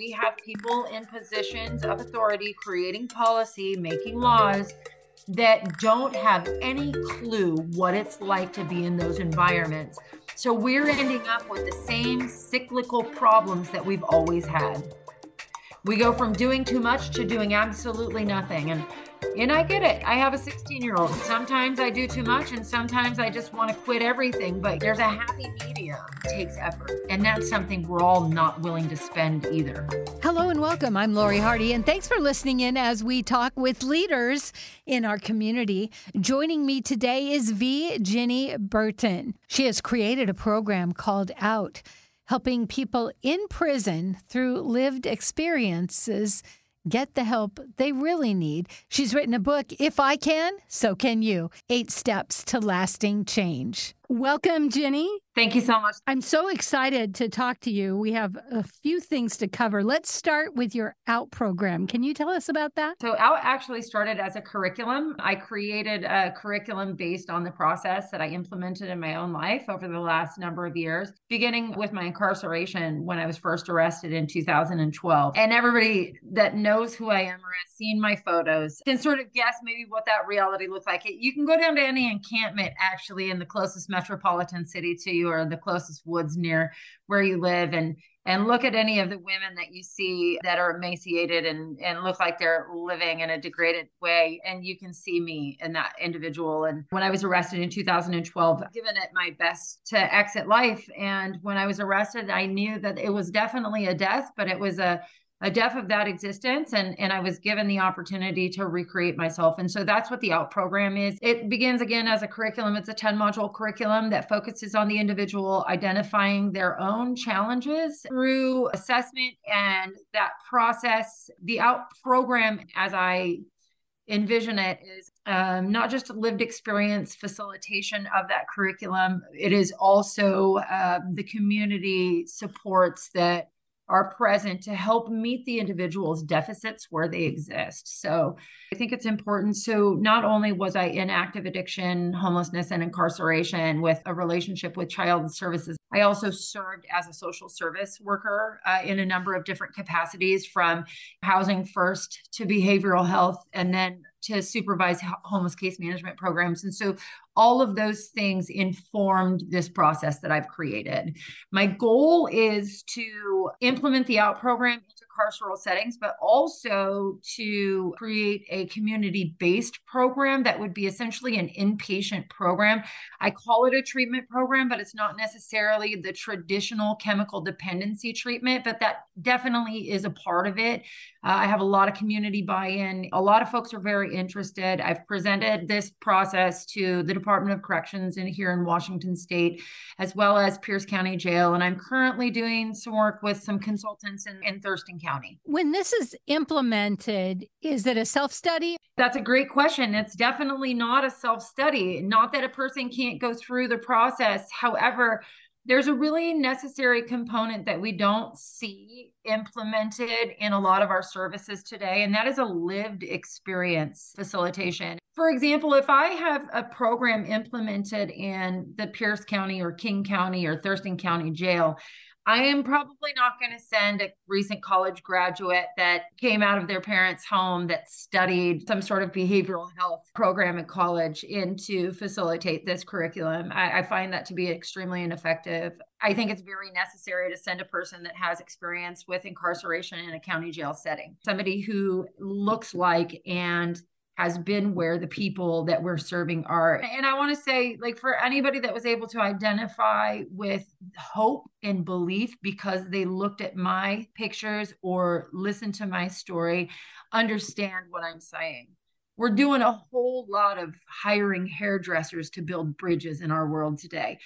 we have people in positions of authority creating policy, making laws that don't have any clue what it's like to be in those environments. So we're ending up with the same cyclical problems that we've always had. We go from doing too much to doing absolutely nothing. And and I get it. I have a 16 year old. Sometimes I do too much, and sometimes I just want to quit everything. But there's a happy medium. It takes effort. And that's something we're all not willing to spend either. Hello and welcome. I'm Lori Hardy, and thanks for listening in as we talk with leaders in our community. Joining me today is V. Ginny Burton. She has created a program called Out, helping people in prison through lived experiences get the help they really need. She's written a book, If I Can, So Can You Eight Steps to Lasting Change. Welcome, Ginny. Thank you so much. I'm so excited to talk to you. We have a few things to cover. Let's start with your OUT program. Can you tell us about that? So, OUT actually started as a curriculum. I created a curriculum based on the process that I implemented in my own life over the last number of years, beginning with my incarceration when I was first arrested in 2012. And everybody that knows who I am or has seen my photos can sort of guess maybe what that reality looked like. You can go down to any encampment actually in the closest metropolitan city to you or the closest woods near where you live and and look at any of the women that you see that are emaciated and and look like they're living in a degraded way and you can see me in that individual. And when i was arrested in 2012 given it my best to exit life and when i was arrested i knew that it was definitely a death but it was a a death of that existence and and I was given the opportunity to recreate myself. And so that's what the out program is. It begins again as a curriculum. It's a 10 module curriculum that focuses on the individual identifying their own challenges through assessment and that process. The out program as I envision it is um, not just lived experience facilitation of that curriculum. It is also uh, the community supports that are present to help meet the individual's deficits where they exist. So I think it's important. So not only was I in active addiction, homelessness, and incarceration with a relationship with child services, I also served as a social service worker uh, in a number of different capacities from housing first to behavioral health and then to supervise homeless case management programs. And so all of those things informed this process that I've created. My goal is to implement the OUT program into carceral settings, but also to create a community based program that would be essentially an inpatient program. I call it a treatment program, but it's not necessarily the traditional chemical dependency treatment, but that definitely is a part of it. Uh, I have a lot of community buy in. A lot of folks are very interested. I've presented this process to the Department of Corrections in here in Washington State, as well as Pierce County Jail. And I'm currently doing some work with some consultants in, in Thurston County. When this is implemented, is it a self study? That's a great question. It's definitely not a self study. Not that a person can't go through the process. However, there's a really necessary component that we don't see implemented in a lot of our services today, and that is a lived experience facilitation. For example, if I have a program implemented in the Pierce County or King County or Thurston County Jail, I am probably not going to send a recent college graduate that came out of their parents' home that studied some sort of behavioral health program in college in to facilitate this curriculum. I, I find that to be extremely ineffective. I think it's very necessary to send a person that has experience with incarceration in a county jail setting, somebody who looks like and has been where the people that we're serving are. And I want to say, like, for anybody that was able to identify with hope and belief because they looked at my pictures or listened to my story, understand what I'm saying. We're doing a whole lot of hiring hairdressers to build bridges in our world today.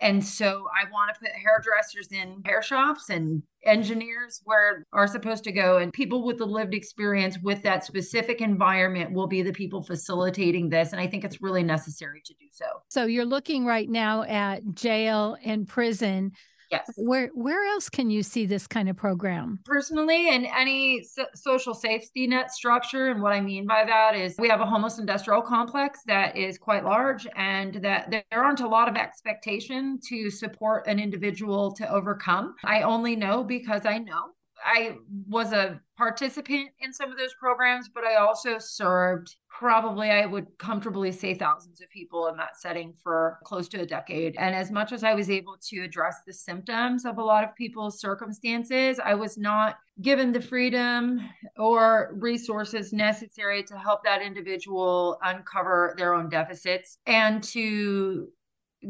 And so I want to put hairdressers in hair shops and engineers where are supposed to go and people with the lived experience with that specific environment will be the people facilitating this and i think it's really necessary to do so. So you're looking right now at jail and prison Yes. Where where else can you see this kind of program? Personally, in any so- social safety net structure, and what I mean by that is we have a homeless industrial complex that is quite large, and that there aren't a lot of expectation to support an individual to overcome. I only know because I know I was a participant in some of those programs, but I also served probably, I would comfortably say, thousands of people in that setting for close to a decade. And as much as I was able to address the symptoms of a lot of people's circumstances, I was not given the freedom or resources necessary to help that individual uncover their own deficits and to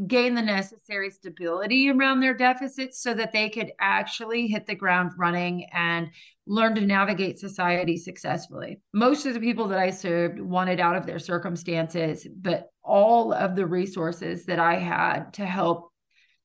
gain the necessary stability around their deficits so that they could actually hit the ground running and learn to navigate society successfully. Most of the people that I served wanted out of their circumstances, but all of the resources that I had to help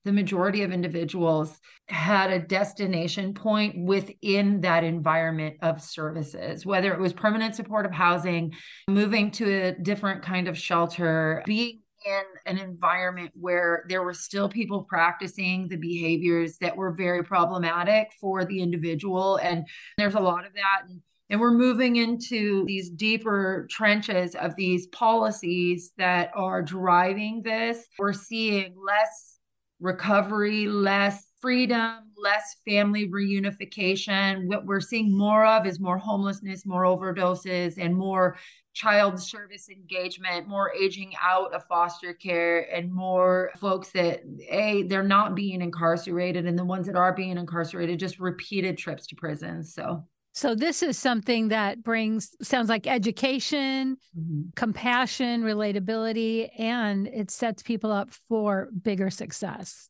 the majority of individuals had a destination point within that environment of services, whether it was permanent supportive housing, moving to a different kind of shelter, being in an environment where there were still people practicing the behaviors that were very problematic for the individual. And there's a lot of that. And, and we're moving into these deeper trenches of these policies that are driving this. We're seeing less recovery, less freedom, less family reunification. What we're seeing more of is more homelessness, more overdoses, and more child service engagement, more aging out of foster care, and more folks that, A, they're not being incarcerated, and the ones that are being incarcerated, just repeated trips to prison. So, so this is something that brings sounds like education, mm-hmm. compassion, relatability, and it sets people up for bigger success.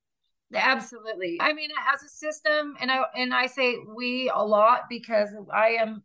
Absolutely. I mean, as a system, and I and I say we a lot because I am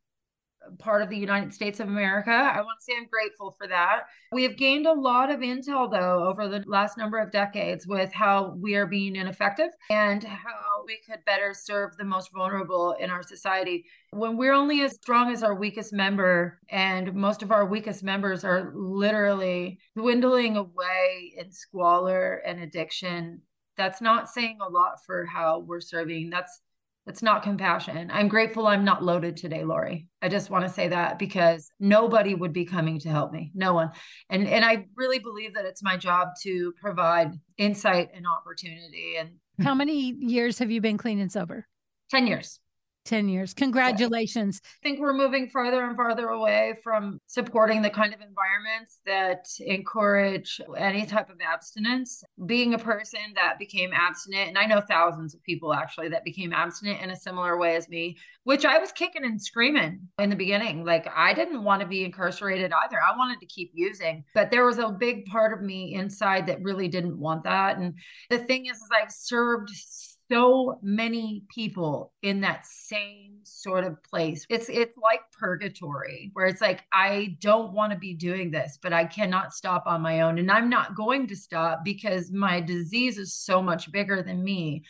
part of the United States of America. I want to say I'm grateful for that. We have gained a lot of intel, though, over the last number of decades with how we are being ineffective and how we could better serve the most vulnerable in our society. When we're only as strong as our weakest member, and most of our weakest members are literally dwindling away in squalor and addiction, that's not saying a lot for how we're serving. That's that's not compassion. I'm grateful I'm not loaded today, Lori. I just want to say that because nobody would be coming to help me. No one. And and I really believe that it's my job to provide insight and opportunity. And how many years have you been clean and sober? 10 years. 10 years. Congratulations. I think we're moving farther and farther away from supporting the kind of environments that encourage any type of abstinence. Being a person that became abstinent, and I know thousands of people actually that became abstinent in a similar way as me, which I was kicking and screaming in the beginning. Like I didn't want to be incarcerated either. I wanted to keep using, but there was a big part of me inside that really didn't want that. And the thing is, is I served so many people in that same sort of place. It's it's like purgatory where it's like I don't want to be doing this, but I cannot stop on my own and I'm not going to stop because my disease is so much bigger than me.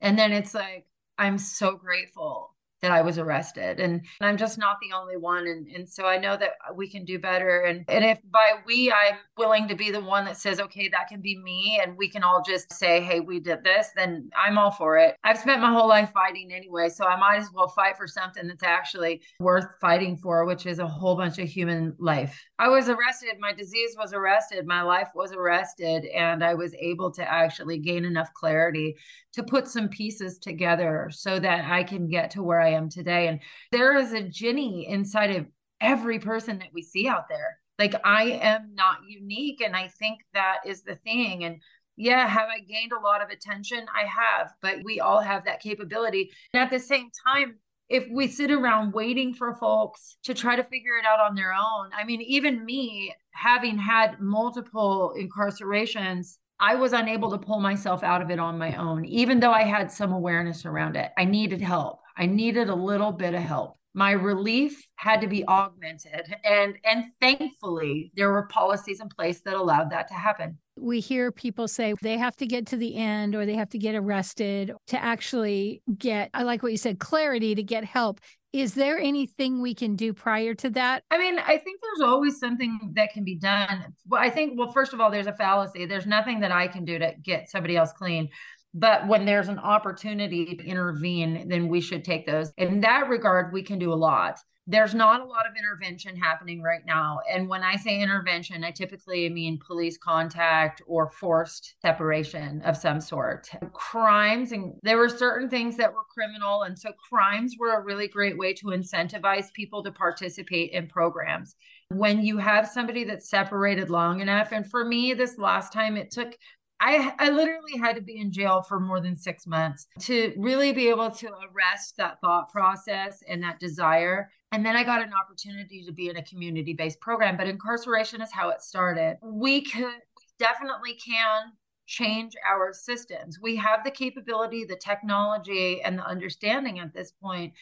And then it's like I'm so grateful that I was arrested. And, I'm just not the only one. And, and so I know that we can do better. And, and if by we, I'm willing to be the one that says, okay, that can be me, and we can all just say, hey, we did this, then I'm all for it. I've spent my whole life fighting anyway. So I might as well fight for something that's actually worth fighting for, which is a whole bunch of human life. I was arrested. My disease was arrested. My life was arrested. And I was able to actually gain enough clarity to put some pieces together so that I can get to where I am today. And there is a Ginny inside of every person that we see out there. Like I am not unique. And I think that is the thing. And yeah, have I gained a lot of attention? I have, but we all have that capability. And at the same time, if we sit around waiting for folks to try to figure it out on their own, I mean, even me having had multiple incarcerations, I was unable to pull myself out of it on my own, even though I had some awareness around it. I needed help. I needed a little bit of help. My relief had to be augmented. And and thankfully there were policies in place that allowed that to happen. We hear people say they have to get to the end or they have to get arrested to actually get, I like what you said, clarity to get help. Is there anything we can do prior to that? I mean, I think there's always something that can be done. Well, I think, well, first of all, there's a fallacy. There's nothing that I can do to get somebody else clean. But when there's an opportunity to intervene, then we should take those. In that regard, we can do a lot there's not a lot of intervention happening right now. And when I say intervention, I typically mean police contact or forced separation of some sort. Crimes, and there were certain things that were criminal. And so crimes were a really great way to incentivize people to participate in programs. When you have somebody that's separated long enough, and for me, this last time it took I, I literally had to be in jail for more than six months to really be able to arrest that thought process and that desire. And then I got an opportunity to be in a community based program, but incarceration is how it started. We could definitely can change our systems. We have the capability, the technology, and the understanding at this point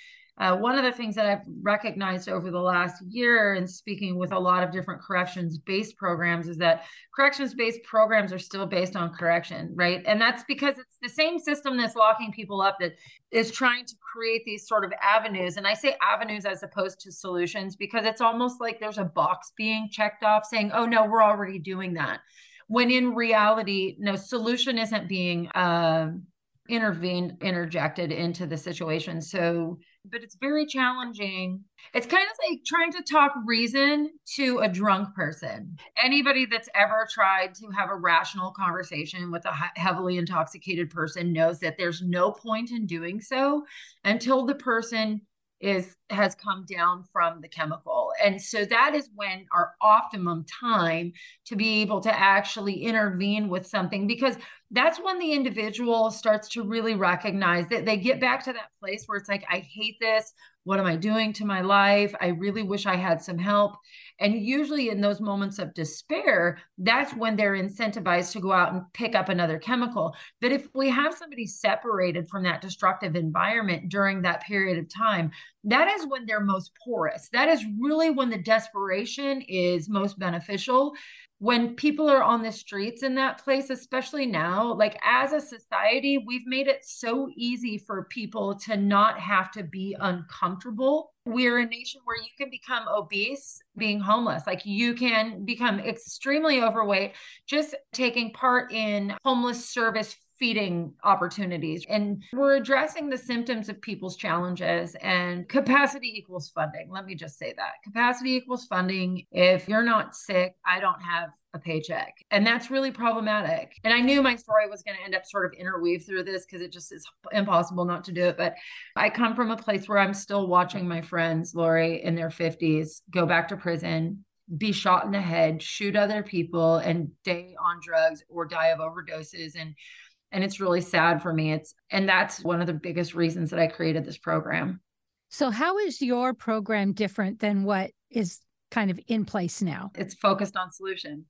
uh, one of the things that I've recognized over the last year and speaking with a lot of different corrections based programs is that corrections based programs are still based on correction, right? And that's because it's the same system that's locking people up that is trying to create these sort of avenues. And I say avenues as opposed to solutions because it's almost like there's a box being checked off saying, oh, no, we're already doing that. When in reality, no solution isn't being uh, intervened, interjected into the situation. So but it's very challenging. It's kind of like trying to talk reason to a drunk person. Anybody that's ever tried to have a rational conversation with a heavily intoxicated person knows that there's no point in doing so until the person is has come down from the chemical and so that is when our optimum time to be able to actually intervene with something because that's when the individual starts to really recognize that they get back to that place where it's like i hate this what am I doing to my life? I really wish I had some help. And usually, in those moments of despair, that's when they're incentivized to go out and pick up another chemical. But if we have somebody separated from that destructive environment during that period of time, that is when they're most porous. That is really when the desperation is most beneficial when people are on the streets in that place, especially now, like as a society, we've made it so easy for people to not have to be uncomfortable. We're a nation where you can become obese being homeless. Like you can become extremely overweight just taking part in homeless service feeding opportunities. And we're addressing the symptoms of people's challenges and capacity equals funding. Let me just say that capacity equals funding. If you're not sick, I don't have a paycheck. And that's really problematic. And I knew my story was going to end up sort of interweave through this because it just is impossible not to do it. But I come from a place where I'm still watching my friends, Lori, in their 50s, go back to prison, be shot in the head, shoot other people, and stay on drugs or die of overdoses. And and it's really sad for me. It's and that's one of the biggest reasons that i created this program. So how is your program different than what is kind of in place now? It's focused on solution.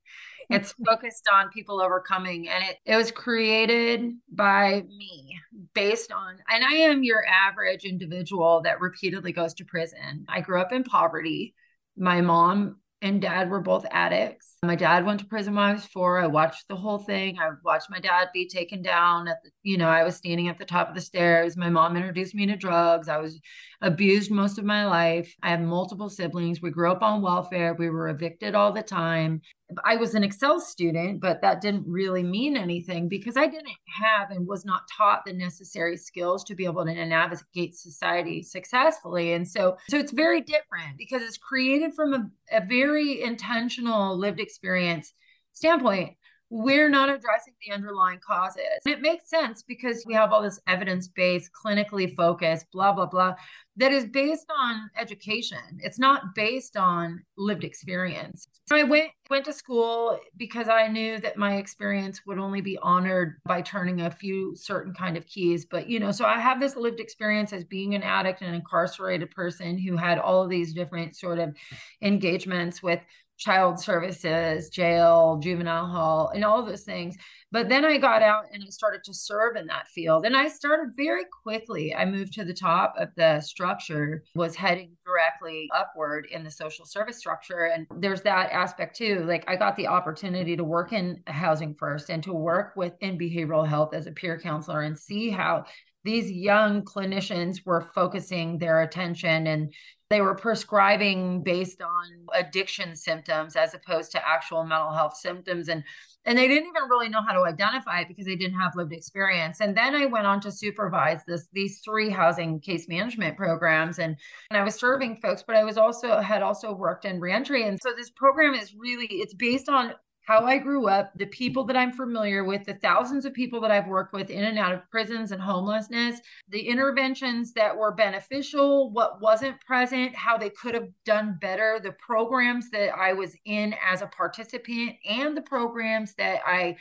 Mm-hmm. It's focused on people overcoming and it, it was created by me based on and i am your average individual that repeatedly goes to prison. I grew up in poverty. My mom and dad were both addicts. My dad went to prison when I was four. I watched the whole thing. I watched my dad be taken down at the, you know, I was standing at the top of the stairs. My mom introduced me to drugs. I was abused most of my life. I have multiple siblings. We grew up on welfare. We were evicted all the time. I was an Excel student, but that didn't really mean anything because I didn't have and was not taught the necessary skills to be able to navigate society successfully. And so, so it's very different because it's created from a, a very intentional lived experience standpoint we're not addressing the underlying causes. And It makes sense because we have all this evidence based, clinically focused, blah, blah, blah, that is based on education. It's not based on lived experience. So I went went to school because I knew that my experience would only be honored by turning a few certain kind of keys. But you know, so I have this lived experience as being an addict and an incarcerated person who had all of these different sort of engagements with child services, jail, juvenile hall, and all those things. But then I got out and I started to serve in that field. And I started very quickly. I moved to the top of the structure, was heading directly upward in the social service structure. And there's that aspect too. Like I got the opportunity to work in housing first and to work with in behavioral health as a peer counselor and see how these young clinicians were focusing their attention and they were prescribing based on addiction symptoms as opposed to actual mental health symptoms and and they didn't even really know how to identify it because they didn't have lived experience. And then i went on to supervise this these three housing case management programs and, and i was serving folks but i was also had also worked in reentry. And so this program is really it's based on how I grew up, the people mm-hmm. that I'm familiar with, the thousands of people that I've worked with in and out of prisons and homelessness, the interventions that were beneficial, what wasn't present, how they could have done better, the programs that I was in as a participant, and the programs that I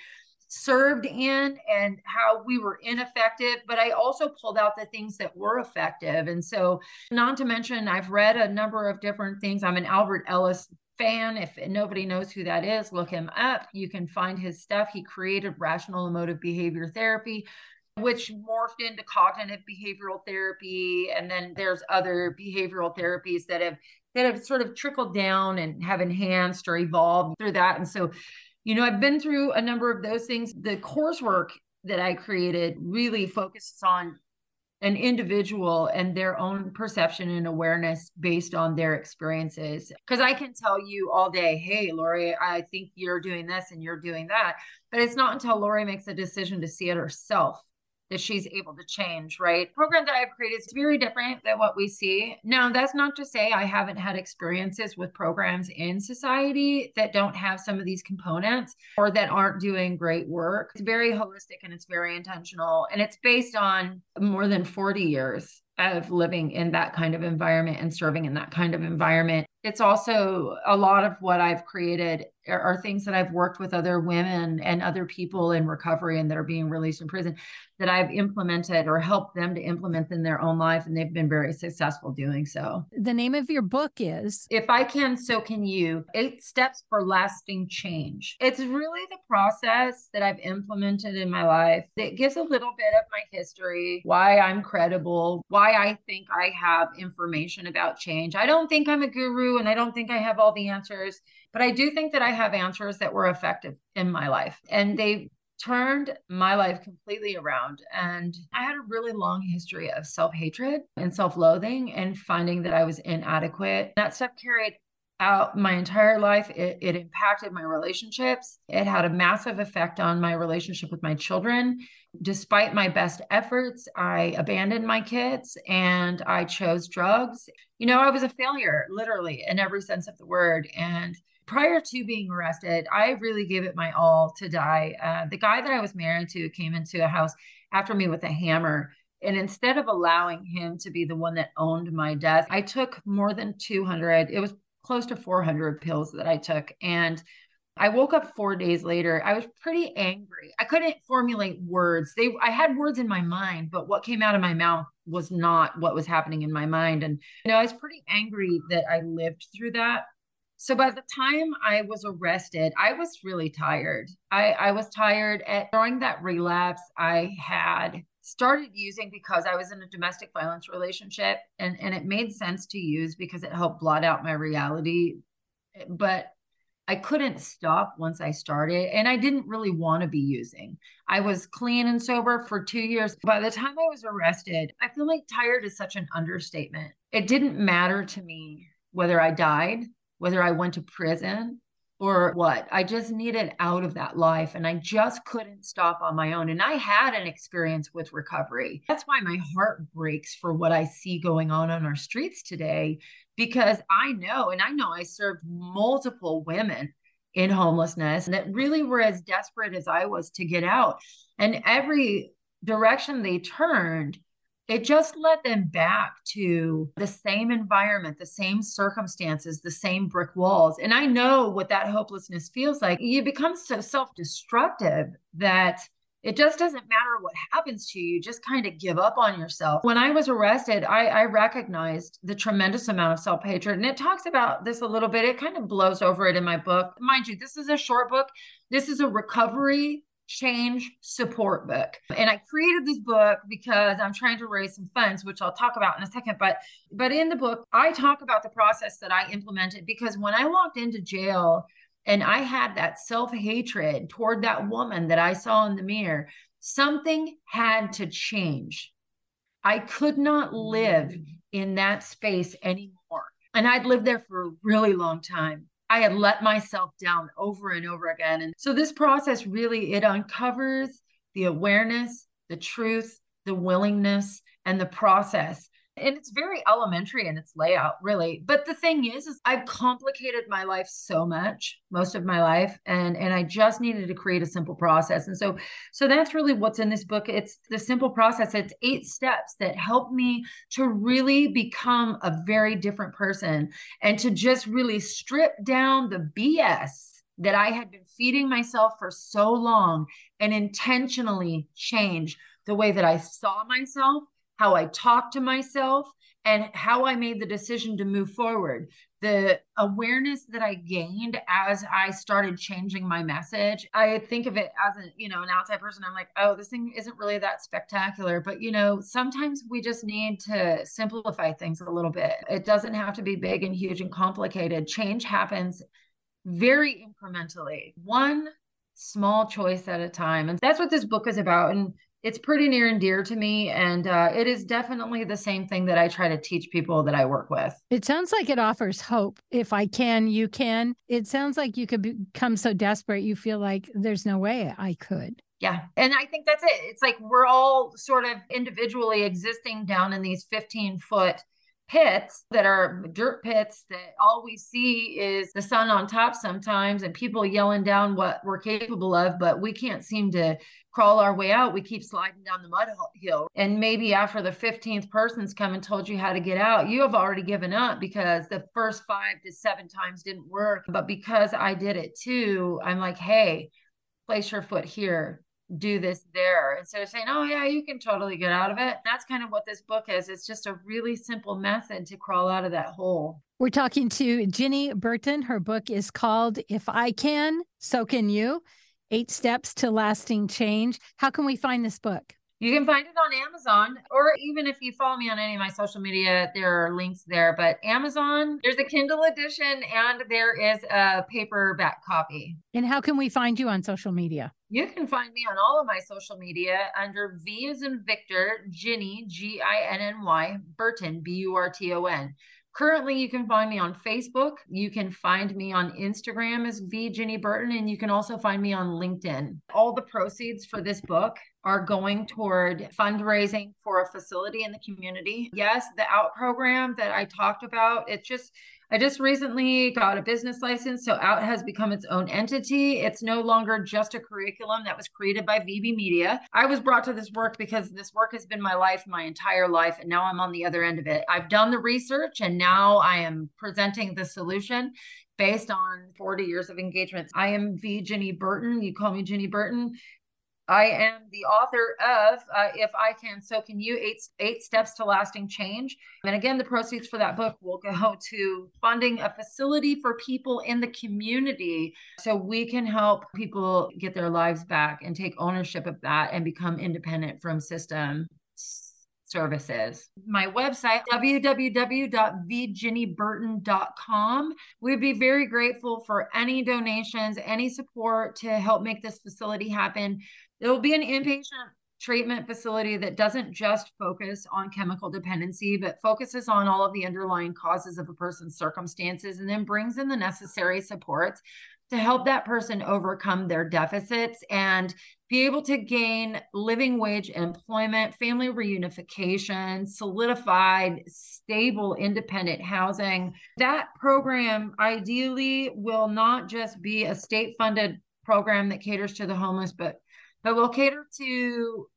served in and how we were ineffective, but I also pulled out the things that were effective. And so, not to mention, I've read a number of different things. I'm an Albert Ellis fan. If nobody knows who that is, look him up. You can find his stuff. He created rational emotive behavior therapy, which morphed into cognitive behavioral therapy. And then there's other behavioral therapies that have that have sort of trickled down and have enhanced or evolved through that. And so, you know, I've been through a number of those things. The coursework that I created really focuses on an individual and their own perception and awareness based on their experiences. Because I can tell you all day, hey, Lori, I think you're doing this and you're doing that. But it's not until Lori makes a decision to see it herself that she's able to change, right? Program that I've created is very different than what we see. Now, that's not to say I haven't had experiences with programs in society that don't have some of these components or that aren't doing great work. It's very holistic and it's very intentional and it's based on more than 40 years of living in that kind of environment and serving in that kind of environment. It's also a lot of what I've created are, are, things that I've worked with other women and other people in recovery and that are being released from prison that I've implemented or helped them to implement in their own life. And they've been very successful doing so. The name of your book is If I Can, So Can You Eight Steps for Lasting Change. It's really the process that I've implemented in my life that gives a little bit of my history, why I'm credible, why I think I have information about change. I don't think I'm a guru and I don't think I have all the answers, but I do think that I have answers that were effective in my life. And they turned my life completely around. And I had a really long history of self hatred and self loathing and finding that I was inadequate. That stuff carried out my entire life. It, it, impacted my relationships. It had a massive effect on my relationship with my children. Despite my best efforts, I abandoned my kids and I chose drugs. You know, I was a failure, literally, in every sense of the word. And prior to being arrested, I really gave it my all to die. Uh, the guy that I was married to came into a house after me with a hammer. And instead of allowing him to be the one that owned my death, I took more than 200, it was close to 400 pills that I took. And I woke up four days later. I was pretty angry. I couldn't formulate words. They I had words in my mind, but what came out of my mouth was not what was happening in my mind. And you know, I was pretty angry that I lived through that. So by the time I was arrested, I was really tired. I, I was tired at during that relapse. I had started using because I was in a domestic violence relationship and, and it made sense to use because it helped blot out my reality. But I couldn't stop once I started, and I didn't really want to be using. I was clean and sober for two years. By the time I was arrested, I feel like tired is such an understatement. It didn't matter to me whether I died whether I went to prison or what. I just needed out of that life and I just couldn't stop on my own. And I had an experience with recovery. That's why my heart breaks for what I see going on on our streets today because I know, and I know I served multiple women in homelessness that really were as desperate as I was to get out. And every direction they turned, it just led them back to the same environment, the same circumstances, the same brick walls. And I know what that hopelessness feels like. You become so self destructive that it just doesn't matter what happens to you, you just kind of give up on yourself. When I was arrested, I, I recognized the tremendous amount of self hatred. And it talks about this a little bit. It kind of blows over it in my book. Mind you, this is a short book, this is a recovery change support book. And I created this book because I'm trying to raise some funds, which I'll talk about in a second. But but in the book, I talk about the process that I implemented because when I walked into jail and I had that self-hatred toward that woman that I saw in the mirror, something had to change. I could not live mm. in that space anymore. And I'd lived there for a really long time I had let myself down over and over again. And so this process really it uncovers the awareness, the truth, the willingness, and the process and it's very elementary in its layout really. But the thing is is i've complicated my life so much most of my life and and i just needed to create a simple process. And so so that's really what's in this book. It's the simple process. It's eight steps that help me to really become a very different person and to just really strip down the bs that I had been feeding myself for so long and intentionally change the way that I saw myself how I talked to myself, and how I made the decision to move forward. The awareness that I gained as I started changing my message, I think of it as a, you know, an outside person. I'm like, oh, this thing isn't really that spectacular. But, you know, sometimes we just need to simplify things a little bit. It doesn't have to be big and huge and complicated. Change happens very incrementally, one small choice at a time. And that's what this book is about. And it's pretty near and dear to me and uh, it is definitely the same thing that i try to teach people that i work with. It sounds like it offers hope. If i can you can. It sounds like you could become so desperate you feel like there's no way i could. Yeah and i think that's it. It's like we're all sort of individually existing down in these 15 foot pits that are dirt pits that all we see is the sun on top sometimes and people yelling down what we're capable of, but we can't seem to crawl our way out. We keep sliding down the mud hill. And maybe after the 15th person's come and told you how to get out, you have already given up because the first five to seven times didn't work. But because I did it too, I'm like, hey, place your foot here do this there instead of saying, oh, yeah, you can totally get out of it. That's kind of what this book is. It's just a really simple method to crawl out of that hole. We're talking to Ginny Burton. Her book is called If I Can, So Can You Eight Steps to Lasting Change. How can we find this book? You can find it on Amazon, or even if you follow me on any of my social media, there are links there. But Amazon, there's a Kindle edition and there is a paperback copy. And how can we find you on social media? You can find me on all of my social media under V as in Victor, Ginny, G I N N Y, Burton, B U R T O N. Currently, you can find me on Facebook. You can find me on Instagram as V Ginny Burton, and you can also find me on LinkedIn. All the proceeds for this book are going toward fundraising for a facility in the community. Yes, the out program that I talked about, it's just I just recently got a business license. So Out has become its own entity. It's no longer just a curriculum that was created by VB Media. I was brought to this work because this work has been my life my entire life. And now I'm on the other end of it. I've done the research and now I am presenting the solution based on 40 years of engagements. I am V. Ginny Burton. You call me Ginny Burton. I am the author of uh, If I Can, So Can You Eight, Eight Steps to Lasting Change. And again, the proceeds for that book will go to funding a facility for people in the community so we can help people get their lives back and take ownership of that and become independent from system services. My website, www.vginnyburton.com. We'd be very grateful for any donations, any support to help make this facility happen. It will be an inpatient treatment facility that doesn't just focus on chemical dependency, but focuses on all of the underlying causes of a person's circumstances and then brings in the necessary supports to help that person overcome their deficits and be able to gain living wage employment, family reunification, solidified, stable, independent housing. That program ideally will not just be a state funded program that caters to the homeless, but but we'll cater to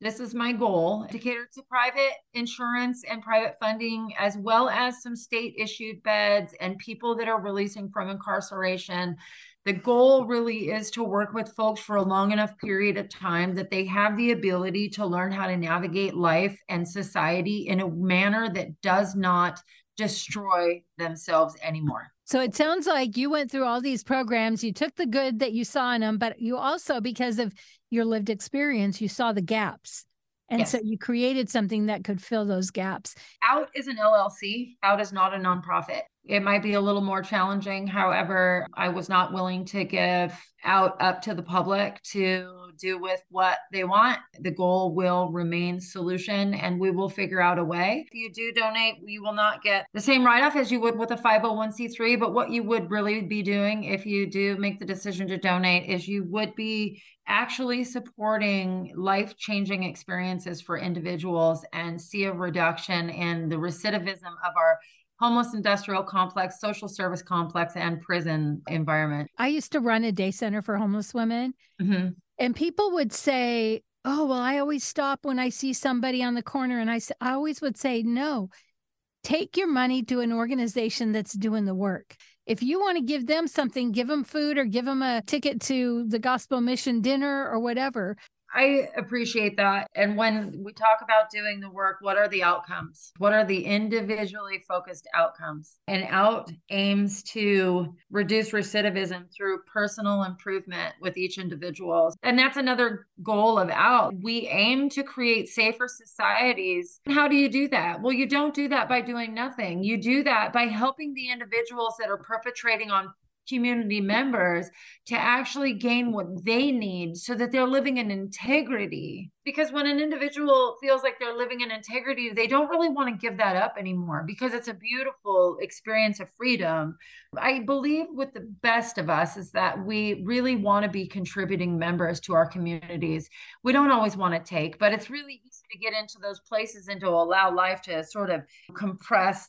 this is my goal to cater to private insurance and private funding, as well as some state issued beds and people that are releasing from incarceration. The goal really is to work with folks for a long enough period of time that they have the ability to learn how to navigate life and society in a manner that does not destroy themselves anymore. So it sounds like you went through all these programs, you took the good that you saw in them, but you also, because of your lived experience, you saw the gaps. And yes. so you created something that could fill those gaps. Out is an LLC, Out is not a nonprofit. It might be a little more challenging. However, I was not willing to give out up to the public to do with what they want. The goal will remain solution and we will figure out a way. If you do donate, you will not get the same write off as you would with a 501c3. But what you would really be doing if you do make the decision to donate is you would be actually supporting life changing experiences for individuals and see a reduction in the recidivism of our homeless industrial complex, social service complex, and prison environment. I used to run a day center for homeless women, mm-hmm. And people would say, Oh, well, I always stop when I see somebody on the corner. And I, I always would say, No, take your money to an organization that's doing the work. If you want to give them something, give them food or give them a ticket to the gospel mission dinner or whatever. I appreciate that. And when we talk about doing the work, what are the outcomes? What are the individually focused outcomes? And out aims to reduce recidivism through personal improvement with each individual. And that's another goal of out. We aim to create safer societies. How do you do that? Well, you don't do that by doing nothing. You do that by helping the individuals that are perpetrating on community members to actually gain what they need so that they're living in integrity. Because when an individual feels like they're living in integrity, they don't really want to give that up anymore because it's a beautiful experience of freedom. I believe with the best of us is that we really want to be contributing members to our communities. We don't always want to take, but it's really easy to get into those places and to allow life to sort of compress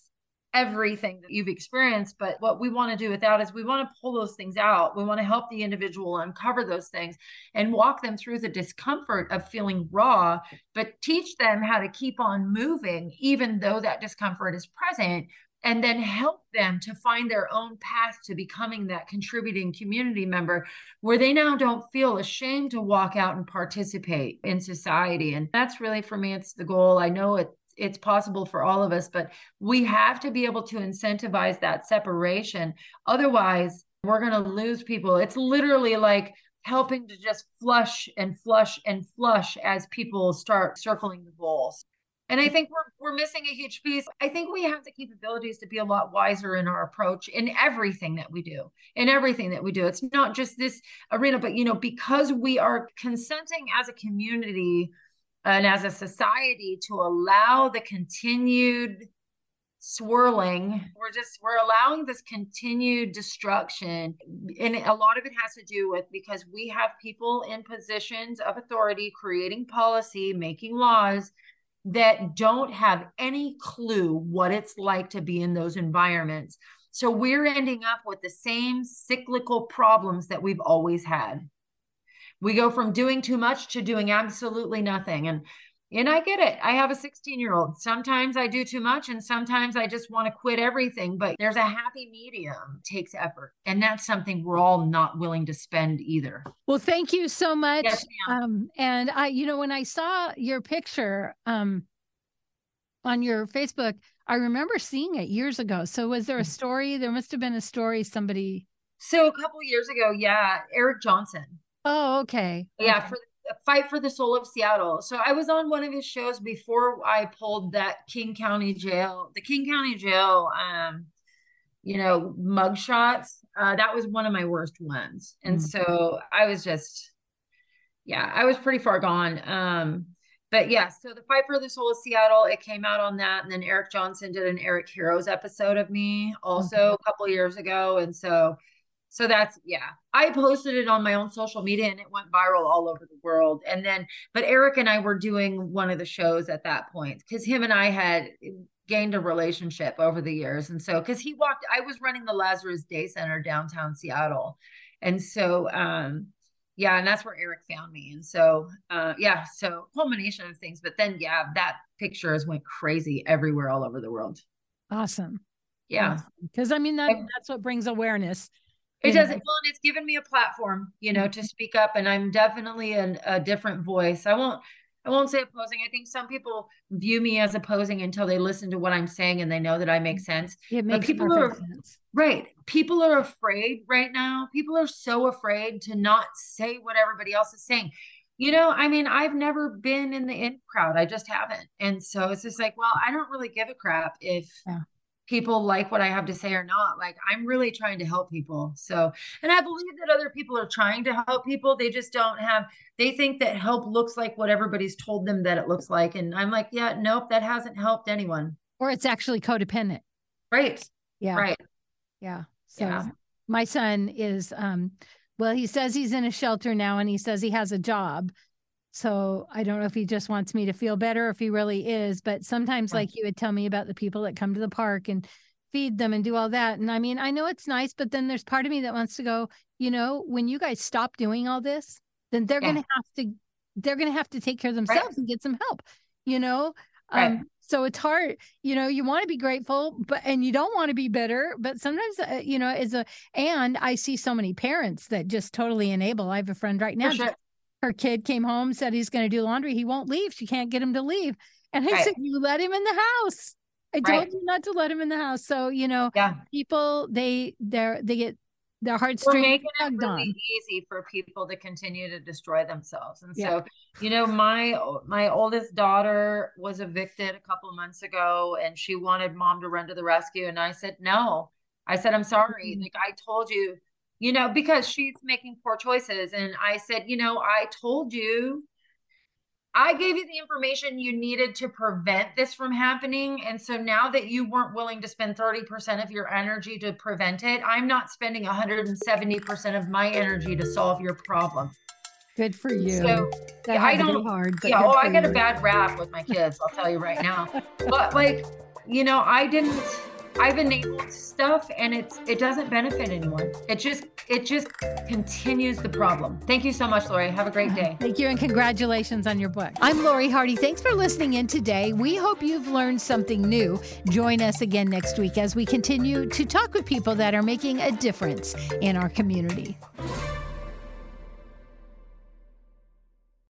everything that you've experienced. But what we want to do with that is we want to pull those things out. We want to help the individual uncover those things and walk them through the discomfort of feeling raw, but teach them how to keep on moving, even though that discomfort is present. And then help them to find their own path to becoming that contributing community member where they now don't feel ashamed to walk out and participate in society. And that's really for me, it's the goal. I know it it's possible for all of us but we have to be able to incentivize that separation otherwise we're going to lose people it's literally like helping to just flush and flush and flush as people start circling the goals and I think we're we're missing a huge piece. I think we have the capabilities to be a lot wiser in our approach in everything that we do. In everything that we do. It's not just this arena, but you know, because we are consenting as a community and as a society to allow the continued swirling we're just we're allowing this continued destruction. And a lot of it has to do with because we have people in positions of authority creating policy making laws that don't have any clue what it's like to be in those environments. So we're ending up with the same cyclical problems that we've always had we go from doing too much to doing absolutely nothing and and I get it. I have a 16 year old. Sometimes I do too much and sometimes I just want to quit everything, but there's a happy medium it takes effort. And that's something we're all not willing to spend either. Well, thank you so much. Yes, um, and I, you know, when I saw your picture um, on your Facebook, I remember seeing it years ago. So was there a mm. story? There must have been a story somebody. So a couple years ago, yeah, Eric Johnson Oh, okay. Yeah, okay. for Fight for the Soul of Seattle. So I was on one of his shows before I pulled that King County Jail, the King County Jail, um, you know, mugshots. Uh, that was one of my worst ones, and mm-hmm. so I was just, yeah, I was pretty far gone. Um, but yeah, so the Fight for the Soul of Seattle, it came out on that, and then Eric Johnson did an Eric Heroes episode of me also mm-hmm. a couple years ago, and so so that's yeah. I posted it on my own social media and it went viral all over the world. And then but Eric and I were doing one of the shows at that point cuz him and I had gained a relationship over the years. And so cuz he walked I was running the Lazarus Day Center downtown Seattle. And so um yeah, and that's where Eric found me. And so uh yeah, so culmination of things, but then yeah, that picture has went crazy everywhere all over the world. Awesome. Yeah. Because I mean that that's what brings awareness it does not well and it's given me a platform you know to speak up and i'm definitely an, a different voice. I won't i won't say opposing. I think some people view me as opposing until they listen to what i'm saying and they know that i make sense. It makes people are sense. right. People are afraid right now. People are so afraid to not say what everybody else is saying. You know i mean i've never been in the in crowd. I just haven't. And so it's just like well i don't really give a crap if yeah people like what I have to say or not. Like I'm really trying to help people. So, and I believe that other people are trying to help people. They just don't have, they think that help looks like what everybody's told them that it looks like. And I'm like, yeah, nope, that hasn't helped anyone. Or it's actually codependent. Right. Yeah. Right. Yeah. So yeah. my son is, um, well, he says he's in a shelter now and he says he has a job. So I don't know if he just wants me to feel better, if he really is. But sometimes, like you would tell me about the people that come to the park and feed them and do all that. And I mean, I know it's nice, but then there's part of me that wants to go, you know, when you guys stop doing all this, then they're yeah. going to have to, they're going to have to take care of themselves right. and get some help, you know? Right. Um, so it's hard, you know, you want to be grateful, but, and you don't want to be bitter, but sometimes, uh, you know, as a, and I see so many parents that just totally enable. I have a friend right now sure her kid came home, said he's going to do laundry. He won't leave. She can't get him to leave. And I right. said, You let him in the house. I right. told you not to let him in the house. So, you know, yeah. people, they, they're, they get their heartstrings We're making it really on. easy for people to continue to destroy themselves. And yeah. so, you know, my, my oldest daughter was evicted a couple of months ago and she wanted mom to run to the rescue. And I said, no, I said, I'm sorry. Mm-hmm. Like I told you, you know, because she's making poor choices. And I said, you know, I told you, I gave you the information you needed to prevent this from happening. And so now that you weren't willing to spend 30% of your energy to prevent it, I'm not spending 170% of my energy to solve your problem. Good for you. So yeah, I don't hard. yeah, oh, I get you. a bad rap with my kids. I'll tell you right now. But like, you know, I didn't I've enabled stuff and it's it doesn't benefit anyone. It just it just continues the problem. Thank you so much, Lori. Have a great day. Thank you and congratulations on your book. I'm Lori Hardy. Thanks for listening in today. We hope you've learned something new. Join us again next week as we continue to talk with people that are making a difference in our community.